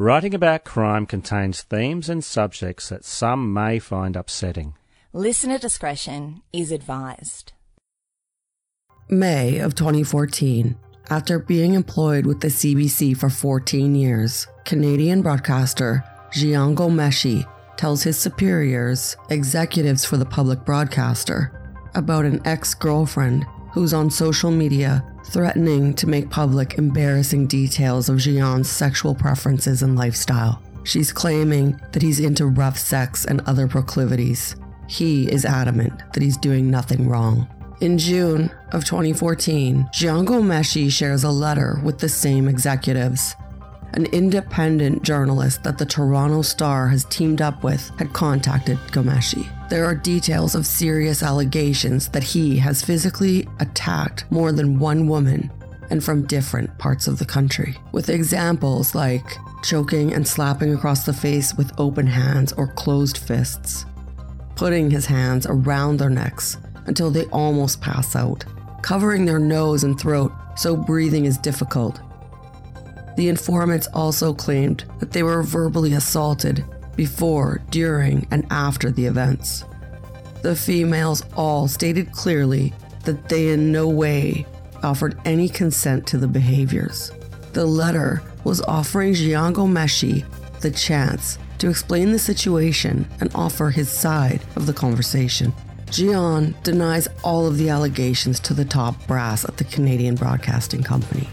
Writing about crime contains themes and subjects that some may find upsetting. Listener discretion is advised. May of 2014. After being employed with the CBC for 14 years, Canadian broadcaster Jian Ghomeshi tells his superiors, executives for the public broadcaster, about an ex girlfriend who's on social media threatening to make public embarrassing details of Jian's sexual preferences and lifestyle. She's claiming that he's into rough sex and other proclivities. He is adamant that he's doing nothing wrong. In June of 2014, Jian Ghomeshi shares a letter with the same executives. An independent journalist that the Toronto Star has teamed up with had contacted Ghomeshi. There are details of serious allegations that he has physically attacked more than one woman and from different parts of the country, with examples like choking and slapping across the face with open hands or closed fists, putting his hands around their necks until they almost pass out, covering their nose and throat so breathing is difficult, the informants also claimed that they were verbally assaulted before, during, and after the events. The females all stated clearly that they in no way offered any consent to the behaviors. The letter was offering Jian Ghomeshi the chance to explain the situation and offer his side of the conversation. Jian denies all of the allegations to the top brass at the Canadian Broadcasting Company.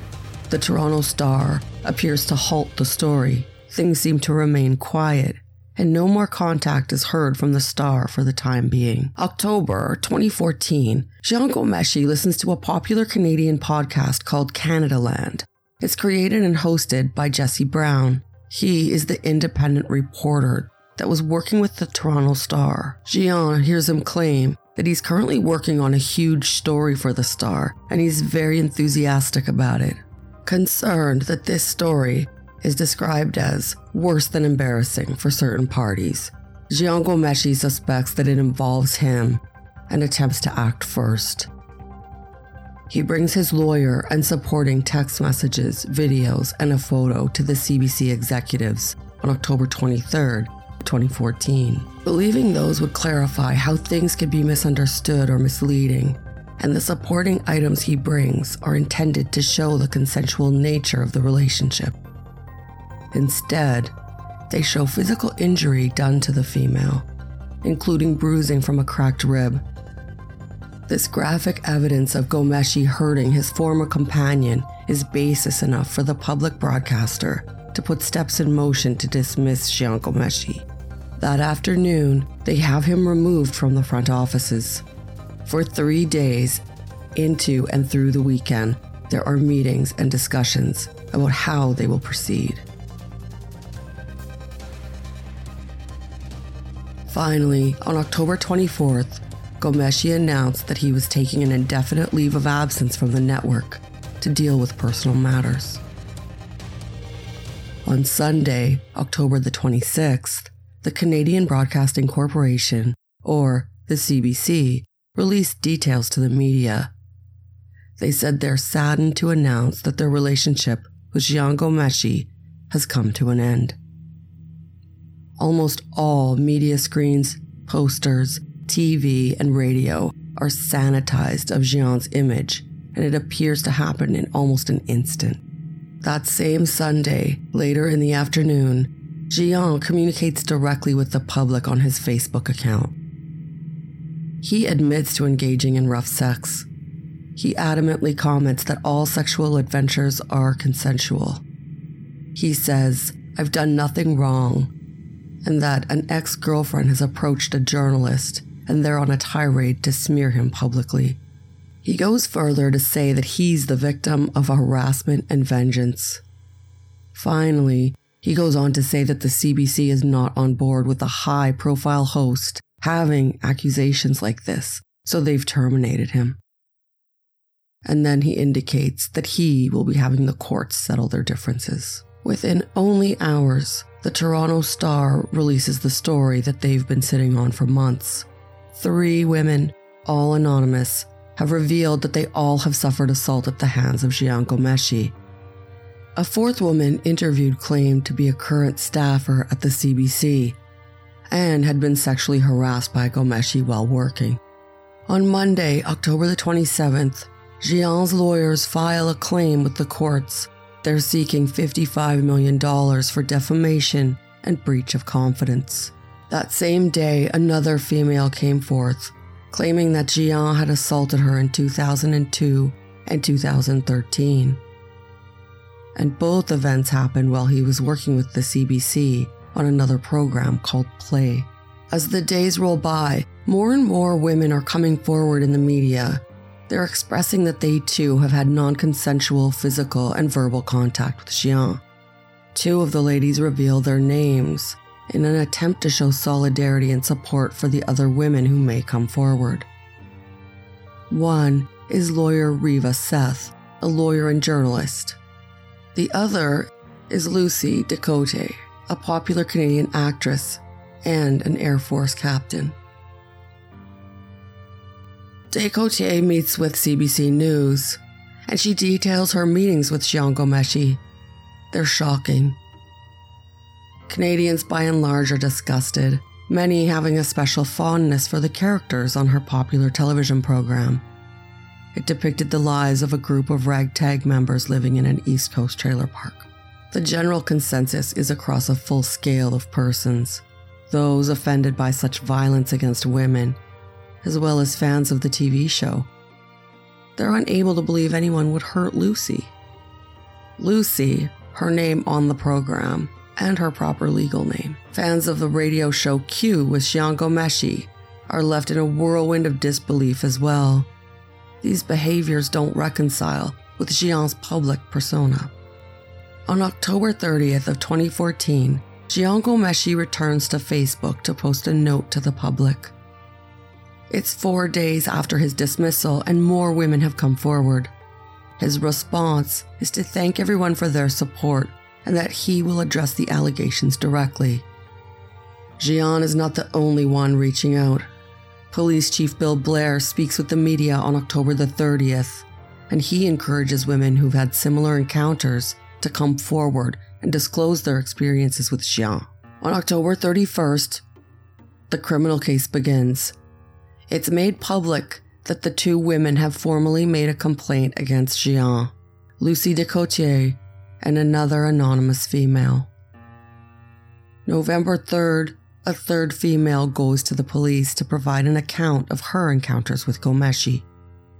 The Toronto Star appears to halt the story. Things seem to remain quiet, and no more contact is heard from the Star for the time being. October 2014, Jian Ghomeshi listens to a popular Canadian podcast called Canadaland. It's created and hosted by Jesse Brown. He is the independent reporter that was working with the Toronto Star. Jian hears him claim that he's currently working on a huge story for the Star, and he's very enthusiastic about it concerned that this story is described as worse than embarrassing for certain parties. Jian Ghomeshi suspects that it involves him and attempts to act first. He brings his lawyer and supporting text messages, videos, and a photo to the CBC executives on October 23, 2014, believing those would clarify how things could be misunderstood or misleading and the supporting items he brings are intended to show the consensual nature of the relationship. Instead, they show physical injury done to the female, including bruising from a cracked rib. This graphic evidence of Ghomeshi hurting his former companion is basis enough for the public broadcaster to put steps in motion to dismiss Jian Ghomeshi. That afternoon, they have him removed from the front offices. For three days, into and through the weekend, there are meetings and discussions about how they will proceed. Finally, on October 24th, Ghomeshi announced that he was taking an indefinite leave of absence from the network to deal with personal matters. On Sunday, October the 26th, the Canadian Broadcasting Corporation, or the CBC, released details to the media. They said they're saddened to announce that their relationship with Jian Ghomeshi has come to an end. Almost all media screens, posters, TV, and radio are sanitized of Jian's image, and it appears to happen in almost an instant. That same Sunday, later in the afternoon, Jian communicates directly with the public on his Facebook account. He admits to engaging in rough sex. He adamantly comments that all sexual adventures are consensual. He says, I've done nothing wrong, and that an ex girlfriend has approached a journalist and they're on a tirade to smear him publicly. He goes further to say that he's the victim of harassment and vengeance. Finally, he goes on to say that the CBC is not on board with a high profile host having accusations like this, so they've terminated him. And then he indicates that he will be having the courts settle their differences. Within only hours, the Toronto Star releases the story that they've been sitting on for months. Three women, all anonymous, have revealed that they all have suffered assault at the hands of Jian Ghomeshi. A fourth woman interviewed claimed to be a current staffer at the CBC and had been sexually harassed by Ghomeshi while working. On Monday, October the 27th, Jian's lawyers file a claim with the courts. They're seeking $55 million for defamation and breach of confidence. That same day, another female came forth, claiming that Jian had assaulted her in 2002 and 2013. And both events happened while he was working with the CBC on another program called Play. As the days roll by, more and more women are coming forward in the media. They're expressing that they too have had non consensual physical and verbal contact with Jian. Two of the ladies reveal their names in an attempt to show solidarity and support for the other women who may come forward. One is lawyer Reva Seth, a lawyer and journalist. The other is Lucy DeCoutere, a popular Canadian actress and an Air Force captain. DeCoutere meets with CBC News, and she details her meetings with Jian Ghomeshi. They're shocking. Canadians by and large are disgusted, many having a special fondness for the characters on her popular television program. It depicted the lives of a group of ragtag members living in an East Coast trailer park. The general consensus is across a full scale of persons those offended by such violence against women, as well as fans of the TV show. They're unable to believe anyone would hurt Lucy. Lucy, her name on the program, and her proper legal name. Fans of the radio show Q with Jian Ghomeshi are left in a whirlwind of disbelief as well. These behaviors don't reconcile with Jian's public persona. On October 30th of 2014, Jian Ghomeshi returns to Facebook to post a note to the public. It's four days after his dismissal, and more women have come forward. His response is to thank everyone for their support and that he will address the allegations directly. Jian is not the only one reaching out. Police Chief Bill Blair speaks with the media on October the 30th, and he encourages women who've had similar encounters to come forward and disclose their experiences with Jian. On October 31st, the criminal case begins. It's made public that the two women have formally made a complaint against Jian, Lucy DeCoutere, and another anonymous female. November 3rd, a third female goes to the police to provide an account of her encounters with Ghomeshi.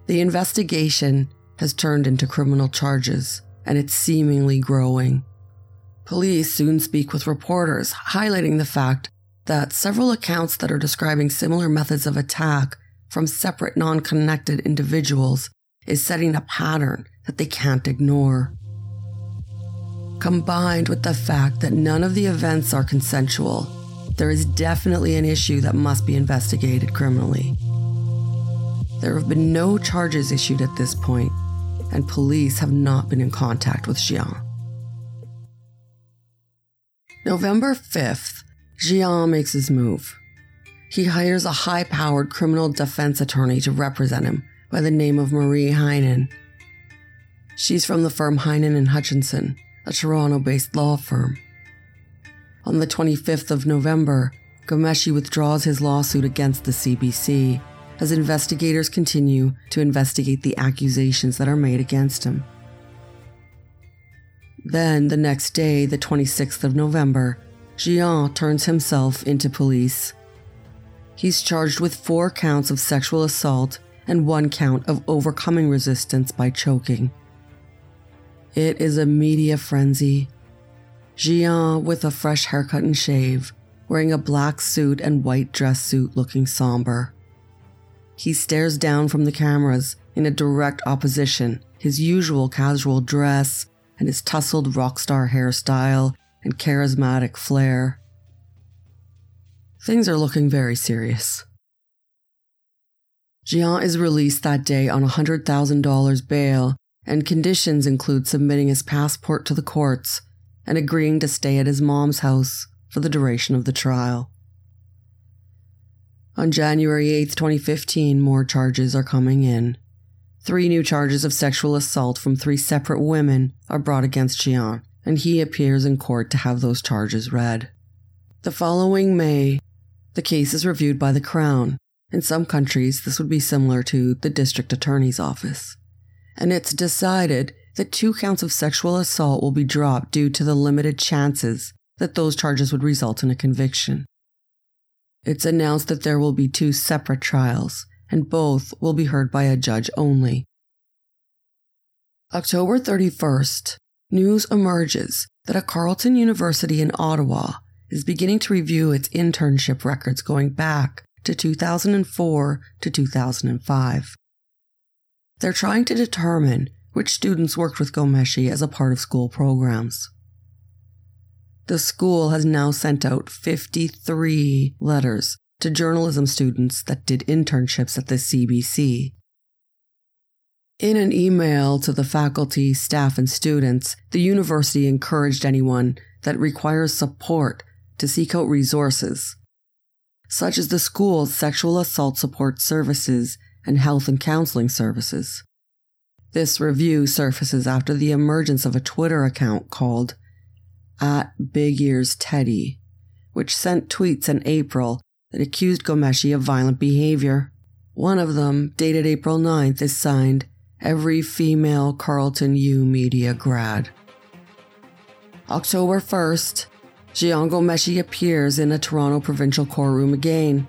The investigation has turned into criminal charges, and it's seemingly growing. Police soon speak with reporters, highlighting the fact that several accounts that are describing similar methods of attack from separate non connected individuals is setting a pattern that they can't ignore. Combined with the fact that none of the events are consensual, there is definitely an issue that must be investigated criminally. There have been no charges issued at this point, and police have not been in contact with Jian. November 5th, Jian makes his move. He hires a high powered criminal defense attorney to represent him by the name of Marie Henein. She's from the firm Henein and Hutchison, a Toronto based law firm. On the 25th of November, Ghomeshi withdraws his lawsuit against the CBC as investigators continue to investigate the accusations that are made against him. Then, the next day, the 26th of November, Jian turns himself into police. He's charged with four counts of sexual assault and one count of overcoming resistance by choking. It is a media frenzy. Jian, with a fresh haircut and shave, wearing a black suit and white dress suit looking somber. He stares down from the cameras in a direct opposition, his usual casual dress and his tousled rock star hairstyle and charismatic flair. Things are looking very serious. Jian is released that day on $100,000 bail, and conditions include submitting his passport to the courts and agreeing to stay at his mom's house for the duration of the trial. On January 8, 2015, more charges are coming in. Three new charges of sexual assault from three separate women are brought against Jian, and he appears in court to have those charges read. The following May, the case is reviewed by the Crown. In some countries, this would be similar to the district attorney's office. And it's decided that two counts of sexual assault will be dropped due to the limited chances that those charges would result in a conviction. It's announced that there will be two separate trials, and both will be heard by a judge only. October 31st, news emerges that a Carleton University in Ottawa is beginning to review its internship records going back to 2004 to 2005. They're trying to determine which students worked with Ghomeshi as a part of school programs. The school has now sent out 53 letters to journalism students that did internships at the CBC. In an email to the faculty, staff, and students, the university encouraged anyone that requires support to seek out resources, such as the school's sexual assault support services and health and counseling services. This review surfaces after the emergence of a Twitter account called at Big Ears Teddy, which sent tweets in April that accused Ghomeshi of violent behavior. One of them, dated April 9th, is signed Every Female Carleton U Media Grad. October 1st, Jian Ghomeshi appears in a Toronto provincial courtroom again.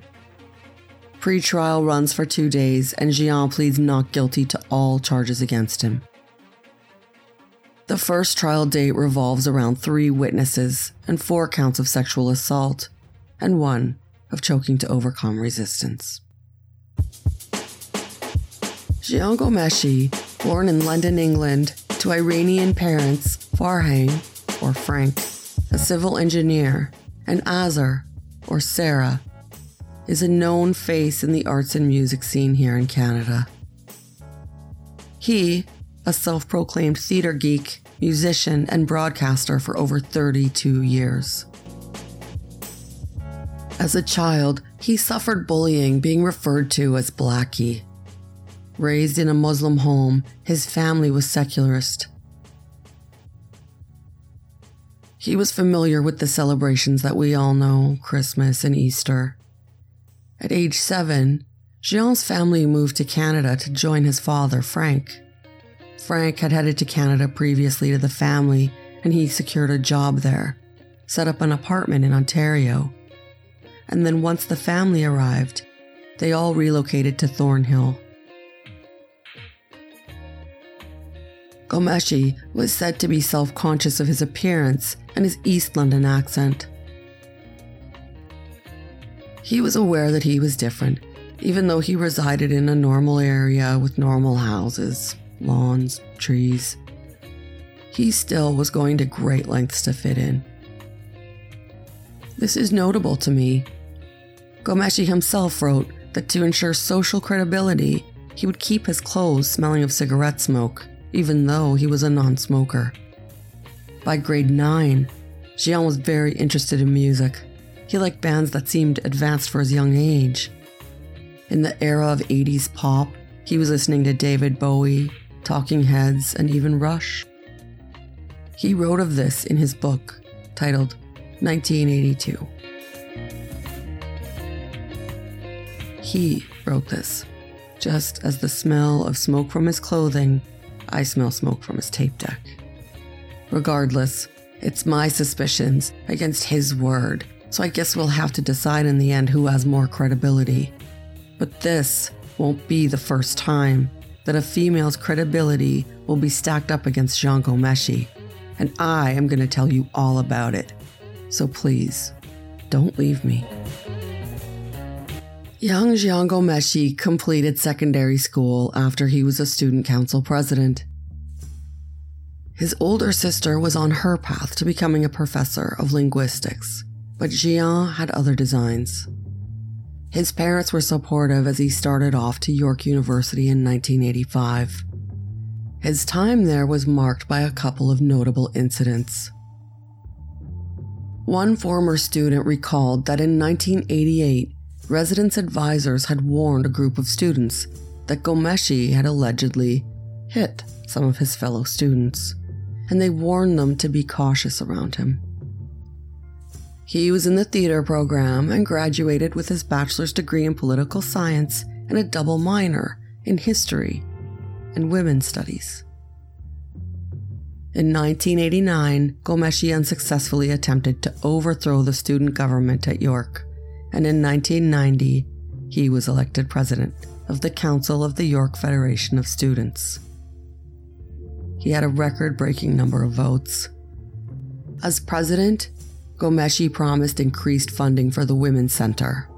Pre-trial runs for two days, and Jian pleads not guilty to all charges against him. The first trial date revolves around three witnesses and four counts of sexual assault, and one of choking to overcome resistance. Jian Ghomeshi, born in London, England, to Iranian parents, Farhang, or Frank, a civil engineer, and Azar, or Sarah, is a known face in the arts and music scene here in Canada. He, a self proclaimed theater geek, musician, and broadcaster for over 32 years. As a child, he suffered bullying, being referred to as Blackie. Raised in a Muslim home, his family was secularist. He was familiar with the celebrations that we all know Christmas and Easter. At age seven, Jian's family moved to Canada to join his father, Frank. Frank had headed to Canada previously to the family, and he secured a job there, set up an apartment in Ontario and then once the family arrived, they all relocated to Thornhill. Ghomeshi was said to be self conscious of his appearance and his East London accent. He was aware that he was different, even though he resided in a normal area with normal houses, lawns, trees. He still was going to great lengths to fit in. This is notable to me Ghomeshi himself wrote that to ensure social credibility, he would keep his clothes smelling of cigarette smoke, even though he was a non smoker. By grade 9, Jian was very interested in music. He liked bands that seemed advanced for his young age. In the era of 80s pop, he was listening to David Bowie, Talking Heads, and even Rush. He wrote of this in his book titled 1982. He wrote this. Just as the smell of smoke from his clothing, I smell smoke from his tape deck. Regardless, it's my suspicions against his word, so I guess we'll have to decide in the end who has more credibility. But this won't be the first time that a female's credibility will be stacked up against Jian Ghomeshi, and I am going to tell you all about it. So please, don't leave me. Young Jian Ghomeshi completed secondary school after he was a student council president. His older sister was on her path to becoming a professor of linguistics, but Jian had other designs. His parents were supportive as he started off to York University in 1985. His time there was marked by a couple of notable incidents. One former student recalled that in 1988, residence advisors had warned a group of students that Ghomeshi had allegedly hit some of his fellow students, and they warned them to be cautious around him. He was in the theater program and graduated with his bachelor's degree in political science and a double minor in history and women's studies. In 1989, Ghomeshi unsuccessfully attempted to overthrow the student government at York, and in 1990, he was elected president of the Council of the York Federation of Students. He had a record breaking number of votes. As president, Ghomeshi promised increased funding for the Women's Center.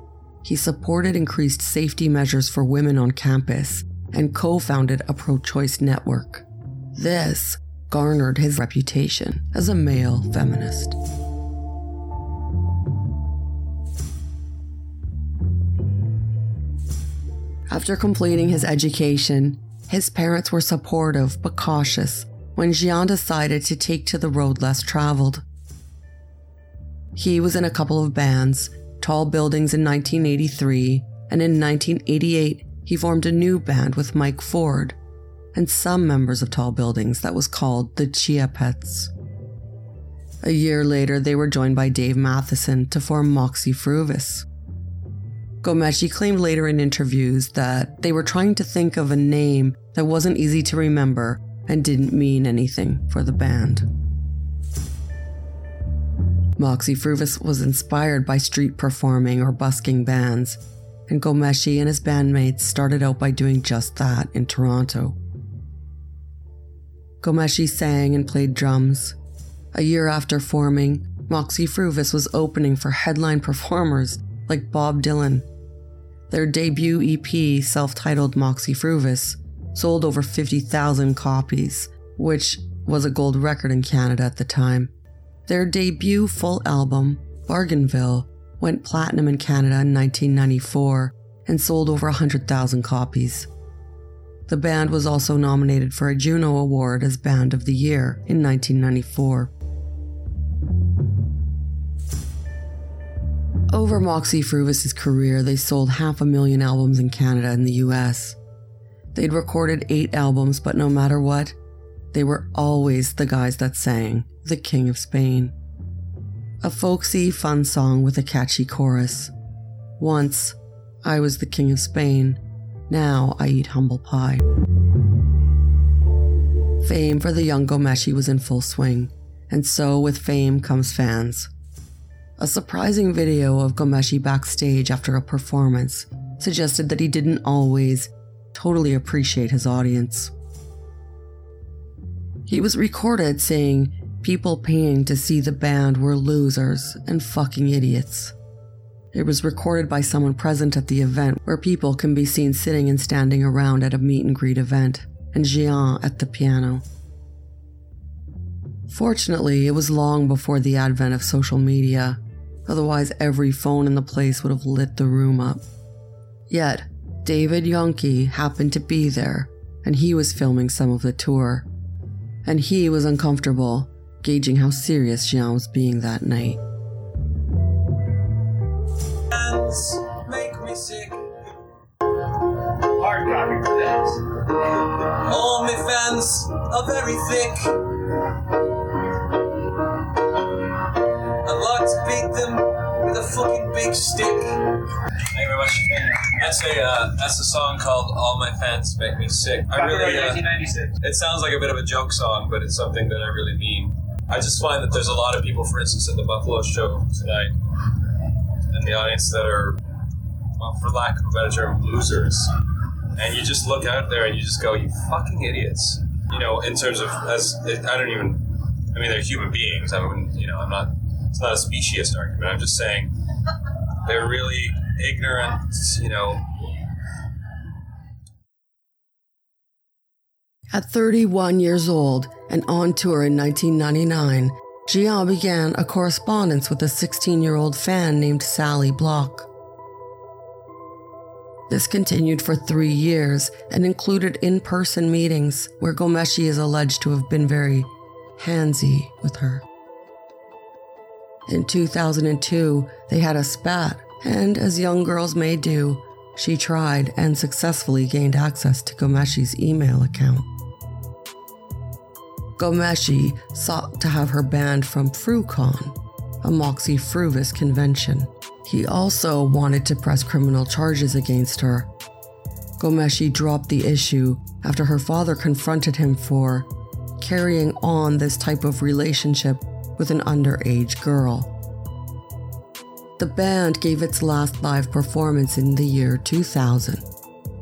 He supported increased safety measures for women on campus and co founded a pro choice network. This garnered his reputation as a male feminist. After completing his education, his parents were supportive but cautious when Jian decided to take to the road less traveled. He was in a couple of bands, Tall Buildings in 1983, and in 1988 he formed a new band with Mike Ford and some members of Tall Buildings that was called the Chia Pets. A year later, they were joined by Dave Matheson to form Moxy Früvous. Ghomeshi claimed later in interviews that they were trying to think of a name that wasn't easy to remember and didn't mean anything for the band. Moxy Früvous was inspired by street performing or busking bands, and Ghomeshi and his bandmates started out by doing just that in Toronto. Ghomeshi sang and played drums. A year after forming, Moxy Früvous was opening for headline performers like Bob Dylan. Their debut EP, self titled Moxy Früvous, sold over 50,000 copies, which was a gold record in Canada at the time. Their debut full album, Bargainville, went platinum in Canada in 1994 and sold over 100,000 copies. The band was also nominated for a Juno Award as Band of the Year in 1994. Over Moxy Früvous' career, they sold half a million albums in Canada and the US. They'd recorded eight albums, but no matter what, they were always the guys that sang The King of Spain. A folksy, fun song with a catchy chorus. Once, I was the King of Spain. Now I eat humble pie. Fame for the young Ghomeshi was in full swing, and so with fame comes fans. A surprising video of Ghomeshi backstage after a performance suggested that he didn't always totally appreciate his audience. He was recorded saying people paying to see the band were losers and fucking idiots. It was recorded by someone present at the event where people can be seen sitting and standing around at a meet and greet event, and Jian at the piano. Fortunately, it was long before the advent of social media, otherwise, every phone in the place would have lit the room up. Yet, David Yonke happened to be there, and he was filming some of the tour and he was uncomfortable, gauging how serious Jian was being that night. Make me sick. Hard copy for this. All my fans are very thick. I'd like to beat them with a fucking big stick. Thank you very much. That's a uh, that's a song called "All My Fans Make Me Sick." I really, uh, it sounds like a bit of a joke song, but it's something that I really mean. I just find that there's a lot of people, for instance, at the Buffalo show tonight, in the audience that are, well, for lack of a better term, losers. And you just look out there and you just go, "You fucking idiots!" You know, in terms of as I don't even. I mean, they're human beings. I wouldn't, you know, I'm not. It's not a speciesist argument. I'm just saying they're really ignorant. You know, At 31 years old and on tour in 1999, Jian began a correspondence with a 16 year old fan named Sally Block. This continued for three years and included in person meetings where Ghomeshi is alleged to have been very handsy with her. In 2002, they had a spat, and as young girls may do, she tried and successfully gained access to Ghomeshi's email account. Ghomeshi sought to have her banned from FruCon, a Moxy Früvous convention. He also wanted to press criminal charges against her. Ghomeshi dropped the issue after her father confronted him for carrying on this type of relationship with an underage girl. The band gave its last live performance in the year 2000,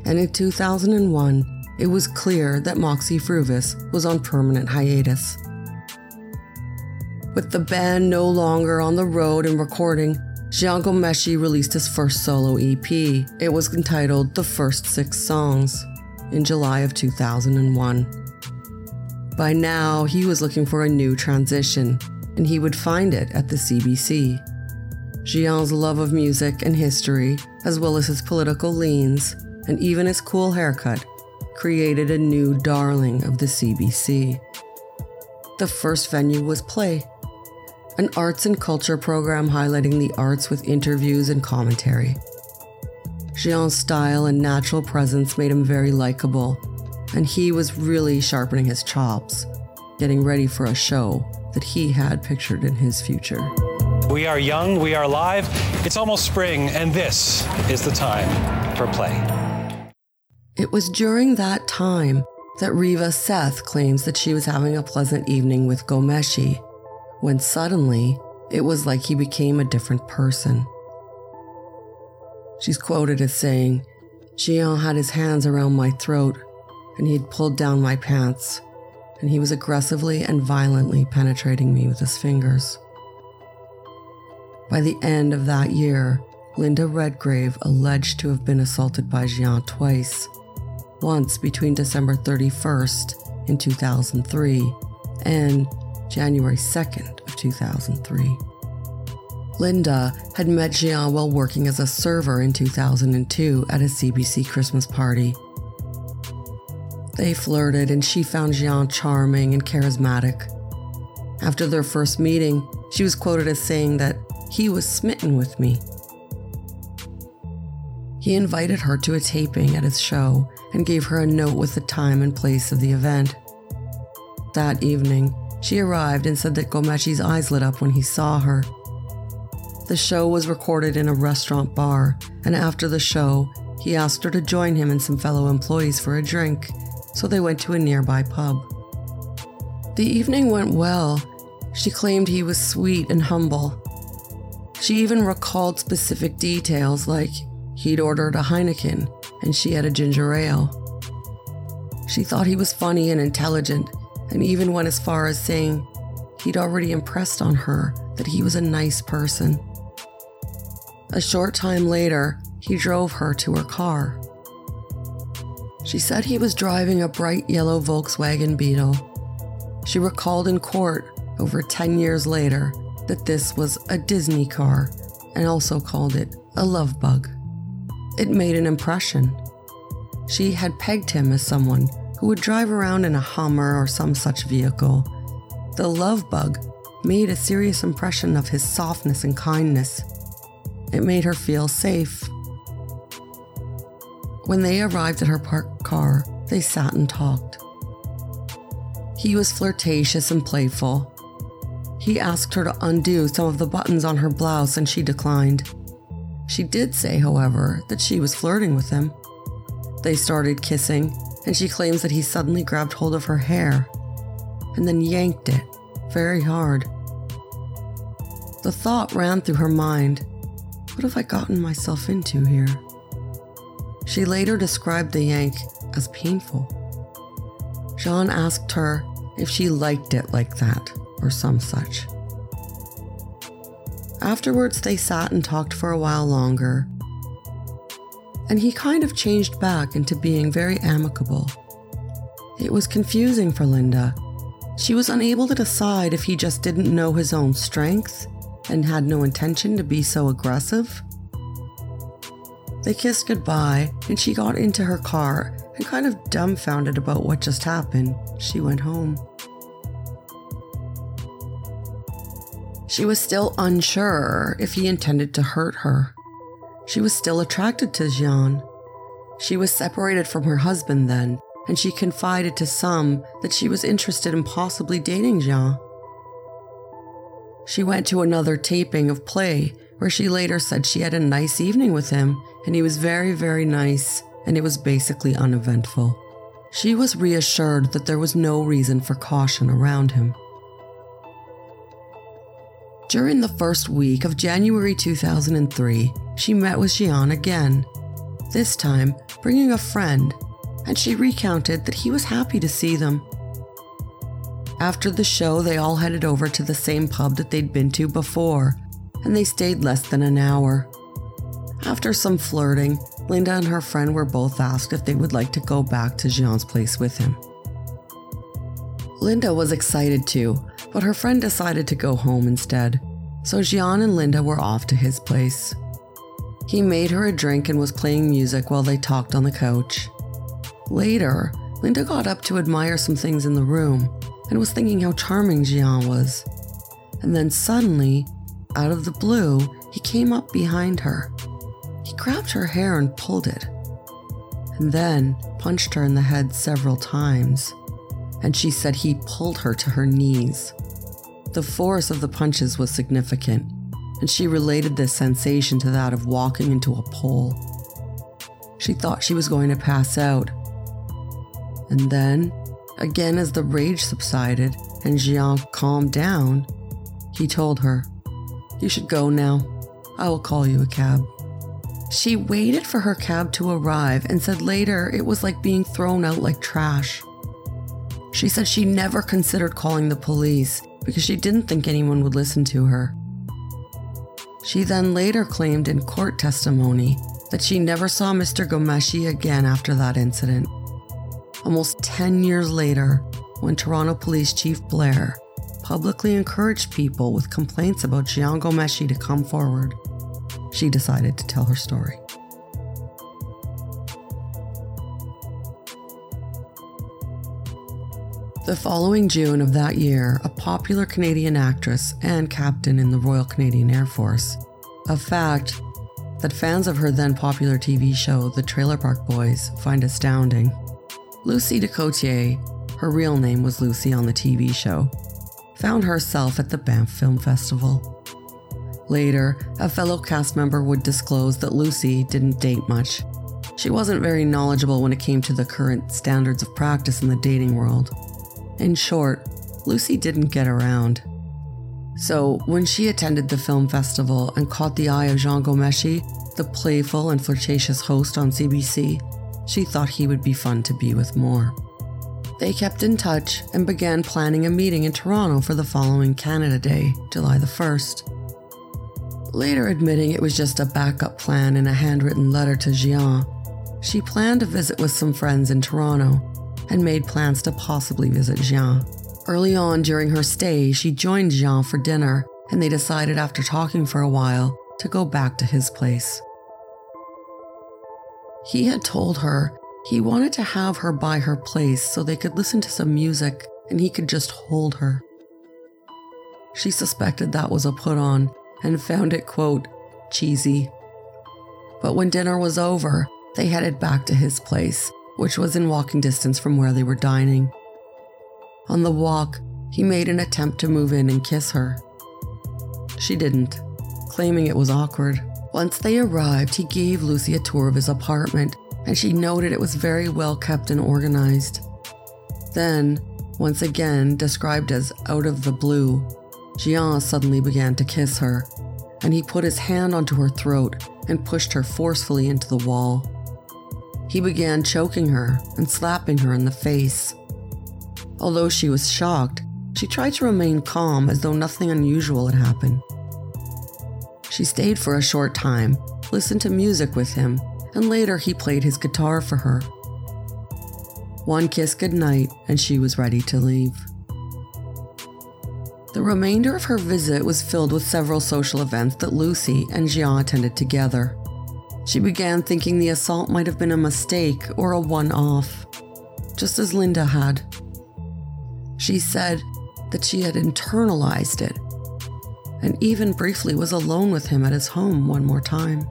and in 2001, it was clear that Moxy Früvous was on permanent hiatus. With the band no longer on the road and recording, Jian Ghomeshi released his first solo EP. It was entitled The First Six Songs in July of 2001. By now, he was looking for a new transition, and he would find it at the CBC. Jian's love of music and history, as well as his political leans, and even his cool haircut, created a new darling of the CBC. The first venue was Play, an arts and culture program highlighting the arts with interviews and commentary. Jian's style and natural presence made him very likable, and he was really sharpening his chops, getting ready for a show that he had pictured in his future. We are young, we are alive, it's almost spring, and this is the time for play. It was during that time that Reva Seth claims that she was having a pleasant evening with Ghomeshi, when suddenly it was like he became a different person. She's quoted as saying, Jian had his hands around my throat and he had pulled down my pants, and he was aggressively and violently penetrating me with his fingers. By the end of that year, Linda Redgrave alleged to have been assaulted by Jian twice, once between December 31st in 2003 and January 2nd of 2003. Linda had met Jian while working as a server in 2002 at a CBC Christmas party they flirted, and she found Jian charming and charismatic. After their first meeting, she was quoted as saying that he was smitten with me. He invited her to a taping at his show and gave her a note with the time and place of the event. That evening, she arrived and said that Ghomeshi's eyes lit up when he saw her. The show was recorded in a restaurant bar, and after the show, he asked her to join him and some fellow employees for a drink so they went to a nearby pub. The evening went well. She claimed he was sweet and humble. She even recalled specific details like he'd ordered a Heineken and she had a ginger ale. She thought he was funny and intelligent, and even went as far as saying he'd already impressed on her that he was a nice person. A short time later, he drove her to her car. She said he was driving a bright yellow Volkswagen Beetle. She recalled in court over 10 years later that this was a Disney car and also called it a love bug. It made an impression. She had pegged him as someone who would drive around in a Hummer or some such vehicle. The love bug made a serious impression of his softness and kindness. It made her feel safe when they arrived at her parked car, they sat and talked. He was flirtatious and playful. He asked her to undo some of the buttons on her blouse and she declined. She did say, however, that she was flirting with him. They started kissing, and she claims that he suddenly grabbed hold of her hair and then yanked it very hard. The thought ran through her mind what have I gotten myself into here? She later described the yank as painful. Jian asked her if she liked it like that, or some such. Afterwards, they sat and talked for a while longer, and he kind of changed back into being very amicable. It was confusing for Linda. She was unable to decide if he just didn't know his own strength and had no intention to be so aggressive, they kissed goodbye, and she got into her car and, kind of dumbfounded about what just happened, she went home. She was still unsure if he intended to hurt her. She was still attracted to Jian. She was separated from her husband then, and she confided to some that she was interested in possibly dating Jian. She went to another taping of Play, where she later said she had a nice evening with him, and he was very, very nice, and it was basically uneventful. She was reassured that there was no reason for caution around him. During the first week of January 2003, she met with Jian again, this time bringing a friend, and she recounted that he was happy to see them. After the show, they all headed over to the same pub that they'd been to before, and they stayed less than an hour. After some flirting, Linda and her friend were both asked if they would like to go back to Jian's place with him. Linda was excited too, but her friend decided to go home instead, so Jian and Linda were off to his place. He made her a drink and was playing music while they talked on the couch. Later, Linda got up to admire some things in the room and was thinking how charming Jian was. And then suddenly, out of the blue, he came up behind her he grabbed her hair and pulled it, and then punched her in the head several times. And she said he pulled her to her knees. The force of the punches was significant, and she related this sensation to that of walking into a pole. She thought she was going to pass out. And then, again, as the rage subsided and Jian calmed down, he told her, You should go now. I will call you a cab. She waited for her cab to arrive and said later it was like being thrown out like trash. She said she never considered calling the police because she didn't think anyone would listen to her. She then later claimed in court testimony that she never saw Mr. Ghomeshi again after that incident. Almost 10 years later, when Toronto Police Chief Blair publicly encouraged people with complaints about Jian Ghomeshi to come forward, she decided to tell her story. The following June of that year, a popular Canadian actress and captain in the Royal Canadian Air Force, a fact that fans of her then popular TV show, The Trailer Park Boys, find astounding. Lucy DeCoutere, her real name was Lucy on the TV show, found herself at the Banff Film Festival. Later, a fellow cast member would disclose that Lucy didn't date much. She wasn't very knowledgeable when it came to the current standards of practice in the dating world. In short, Lucy didn't get around. So, when she attended the film festival and caught the eye of Jian Ghomeshi, the playful and flirtatious host on CBC, she thought he would be fun to be with more. They kept in touch and began planning a meeting in Toronto for the following Canada Day, July the 1st later admitting it was just a backup plan in a handwritten letter to Jian, She planned a visit with some friends in Toronto and made plans to possibly visit Jian. Early on during her stay, she joined Jian for dinner, and they decided after talking for a while to go back to his place. He had told her he wanted to have her by her place so they could listen to some music and he could just hold her. She suspected that was a put on and found it, quote, cheesy. But when dinner was over, they headed back to his place, which was in walking distance from where they were dining. On the walk, he made an attempt to move in and kiss her. She didn't, claiming it was awkward. Once they arrived, he gave Lucy a tour of his apartment, and she noted it was very well kept and organized. Then, once again described as out of the blue, Jian suddenly began to kiss her, and he put his hand onto her throat and pushed her forcefully into the wall. He began choking her and slapping her in the face. Although she was shocked, she tried to remain calm as though nothing unusual had happened. She stayed for a short time, listened to music with him, and later he played his guitar for her. One kiss goodnight, and she was ready to leave. The remainder of her visit was filled with several social events that Lucy and Jian attended together. She began thinking the assault might have been a mistake or a one off, just as Linda had. She said that she had internalized it and even briefly was alone with him at his home one more time.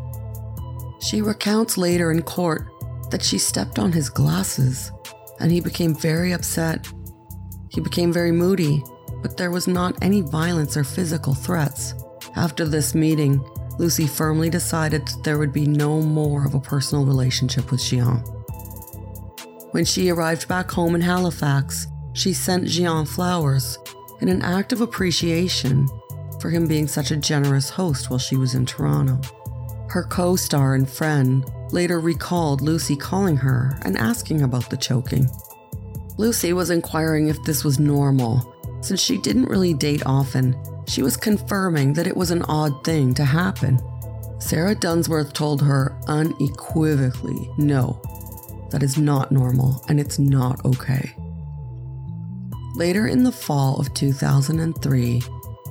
She recounts later in court that she stepped on his glasses, and he became very upset. He became very moody, but there was not any violence or physical threats. After this meeting, Lucy firmly decided that there would be no more of a personal relationship with Jian. When she arrived back home in Halifax, she sent Jian flowers in an act of appreciation for him being such a generous host while she was in Toronto. Her co star and friend later recalled Lucy calling her and asking about the choking. Lucy was inquiring if this was normal. Since she didn't really date often, she was confirming that it was an odd thing to happen. Sarah Dunsworth told her unequivocally no, that is not normal and it's not okay. Later in the fall of 2003,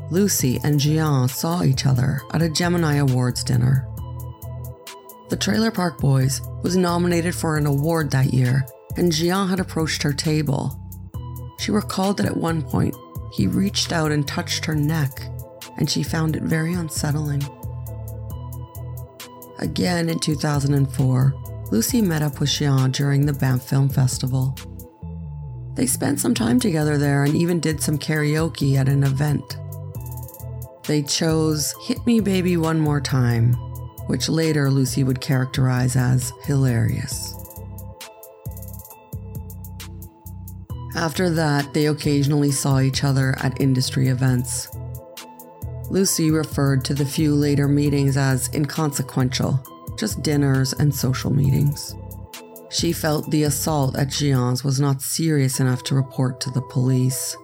Lucy and Jian saw each other at a Gemini Awards dinner. The Trailer Park Boys was nominated for an award that year, and Jian had approached her table. She recalled that at one point, he reached out and touched her neck, and she found it very unsettling. Again in 2004, Lucy met up with Jian during the Banff Film Festival. They spent some time together there and even did some karaoke at an event. They chose Hit Me Baby One More Time, which later Lucy would characterize as hilarious. After that, they occasionally saw each other at industry events. Lucy referred to the few later meetings as inconsequential just dinners and social meetings. She felt the assault at Jian's was not serious enough to report to the police.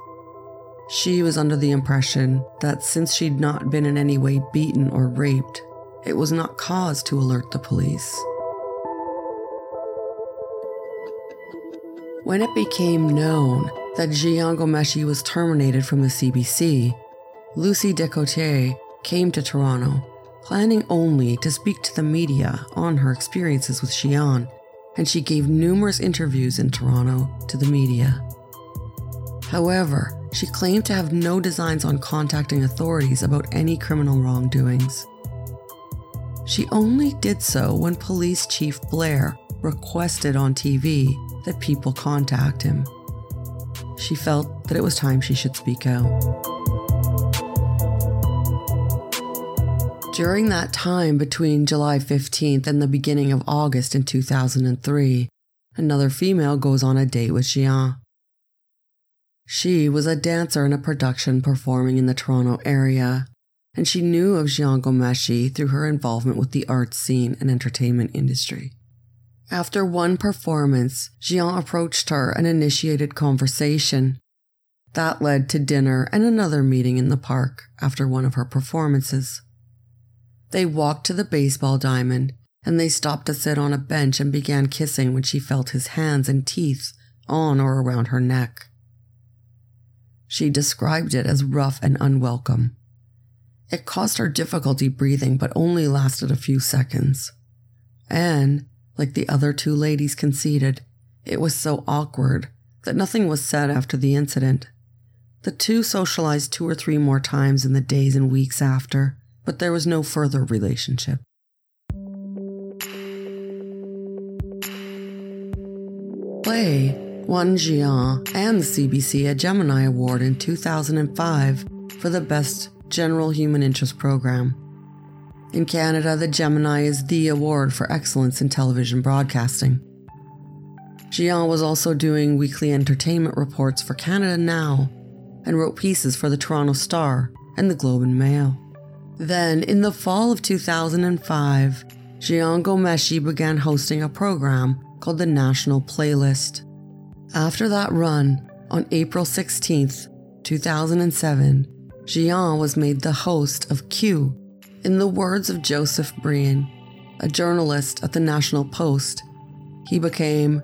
She was under the impression that since she'd not been in any way beaten or raped, it was not cause to alert the police. When it became known that Jian Ghomeshi was terminated from the CBC, Lucy DeCoutere came to Toronto planning only to speak to the media on her experiences with Jian, and she gave numerous interviews in Toronto to the media. However, she claimed to have no designs on contacting authorities about any criminal wrongdoings. She only did so when Police Chief Blair requested on TV that people contact him. She felt that it was time she should speak out. During that time between July 15th and the beginning of August in 2003, another female goes on a date with Jian. She was a dancer in a production performing in the Toronto area, and she knew of Jian Ghomeshi through her involvement with the arts scene and entertainment industry. After one performance, Jian approached her and initiated conversation. That led to dinner and another meeting in the park after one of her performances. They walked to the baseball diamond, and they stopped to sit on a bench and began kissing when she felt his hands and teeth on or around her neck. She described it as rough and unwelcome. It caused her difficulty breathing, but only lasted a few seconds. And, like the other two ladies conceded, it was so awkward that nothing was said after the incident. The two socialized two or three more times in the days and weeks after, but there was no further relationship. Play won Jian and the CBC a Gemini Award in 2005 for the Best General Human Interest Program. In Canada, the Gemini is the award for excellence in television broadcasting. Jian was also doing weekly entertainment reports for Canada Now and wrote pieces for the Toronto Star and the Globe and Mail. Then, in the fall of 2005, Jian Ghomeshi began hosting a program called the National Playlist. After that run, on April 16, 2007, Jian was made the host of Q. In the words of Joseph Brean, a journalist at the National Post, he became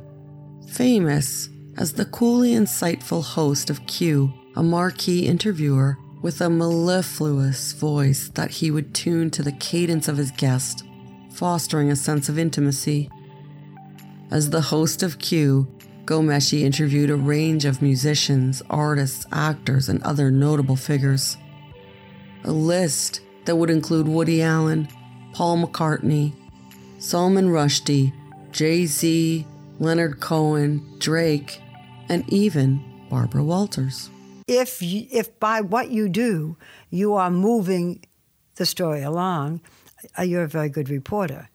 famous as the coolly insightful host of Q, a marquee interviewer with a mellifluous voice that he would tune to the cadence of his guest, fostering a sense of intimacy. As the host of Q, Ghomeshi interviewed a range of musicians, artists, actors, and other notable figures. A list that would include Woody Allen, Paul McCartney, Salman Rushdie, Jay Z, Leonard Cohen, Drake, and even Barbara Walters. If, you, if by what you do, you are moving the story along, uh, you're a very good reporter.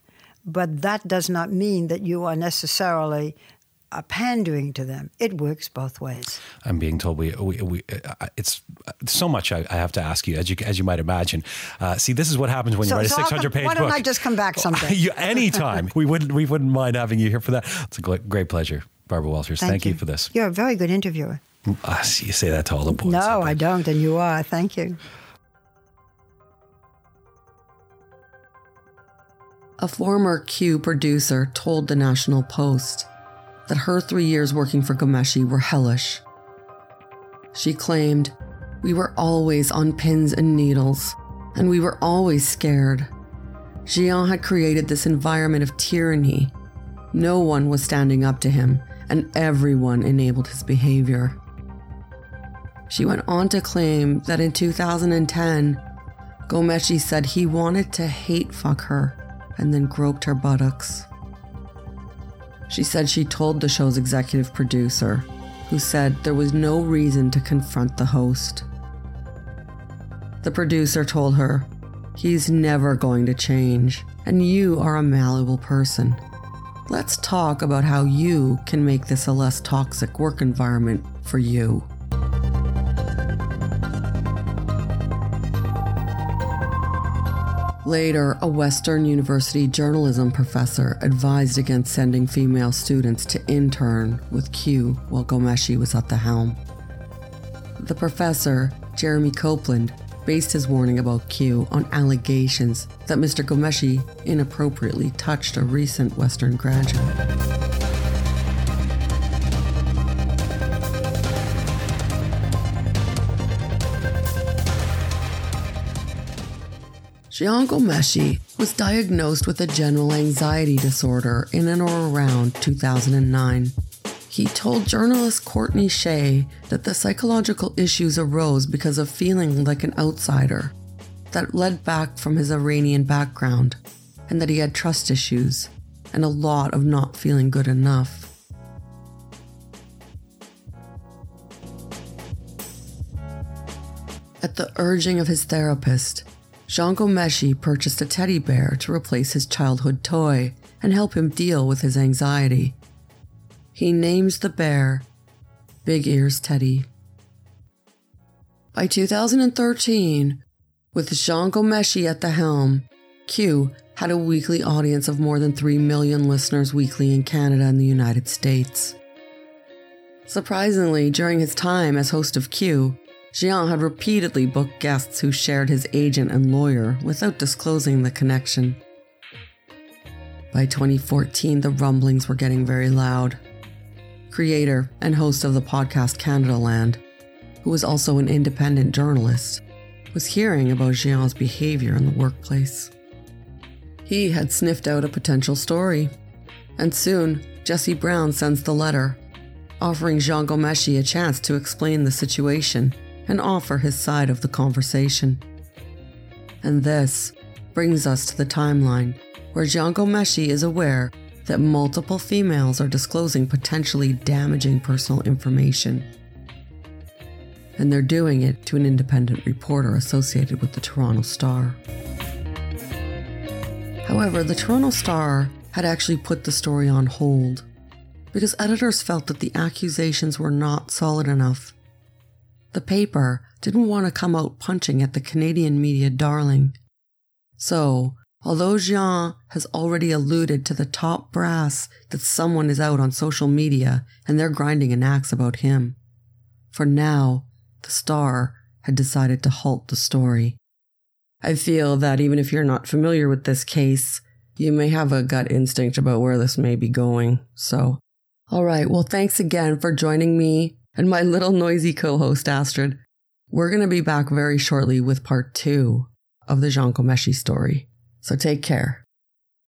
But that does not mean that you are necessarily uh, pandering to them. It works both ways. I'm being told we, we, we uh, it's uh, so much I, I, have to ask you, as you as you might imagine. Uh, see, this is what happens when so, you write a 600 page book. Why don't I just come back someday? you, anytime. we wouldn't we wouldn't mind having you here for that. It's a great pleasure, Barbara Walters. Thank, Thank you. you. for this. You're a very good interviewer. Uh, you say that to all the boys. No, I don't, and you are. Thank you. A former Q producer told the National Post that her three years working for Ghomeshi were hellish. She claimed, We were always on pins and needles, and we were always scared. Jian had created this environment of tyranny. No one was standing up to him, and everyone enabled his behavior. She went on to claim that in 2010, Ghomeshi said he wanted to hate fuck her and then groped her buttocks. She said she told the show's executive producer, who said there was no reason to confront the host. The producer told her, He's never going to change, and you are a malleable person. Let's talk about how you can make this a less toxic work environment for you. Later, a Western University journalism professor advised against sending female students to intern with Q while Ghomeshi was at the helm. The professor, Jeremy Copeland, based his warning about Q on allegations that Mr. Ghomeshi inappropriately touched a recent Western graduate. Jian Ghomeshi was diagnosed with a general anxiety disorder in and or around 2009. He told journalist Courtney Shea that the psychological issues arose because of feeling like an outsider, that led back from his Iranian background, and that he had trust issues and a lot of not feeling good enough. At the urging of his therapist, Jian Ghomeshi purchased a teddy bear to replace his childhood toy and help him deal with his anxiety. He names the bear Big Ears Teddy. By 2013, with Jian Ghomeshi at the helm, Q had a weekly audience of more than 3 million listeners weekly in Canada and the United States. Surprisingly, during his time as host of Q, Jian had repeatedly booked guests who shared his agent and lawyer without disclosing the connection. By 2014, the rumblings were getting very loud. Creator and host of the podcast Canadaland, who was also an independent journalist, was hearing about Jian's behavior in the workplace. He had sniffed out a potential story, and soon Jesse Brown sends the letter, offering Jean Ghomeshi a chance to explain the situation and offer his side of the conversation. And this brings us to the timeline where Jian Ghomeshi is aware that multiple females are disclosing potentially damaging personal information. And they're doing it to an independent reporter associated with the Toronto Star. However, the Toronto Star had actually put the story on hold because editors felt that the accusations were not solid enough the paper didn't want to come out punching at the Canadian media darling. So, although Jian has already alluded to the top brass that someone is out on social media and they're grinding an axe about him, for now, the star had decided to halt the story. I feel that even if you're not familiar with this case, you may have a gut instinct about where this may be going. So, all right. Well, thanks again for joining me and my little noisy co host, Astrid. We're going to be back very shortly with part two of the Jian Ghomeshi story. So take care.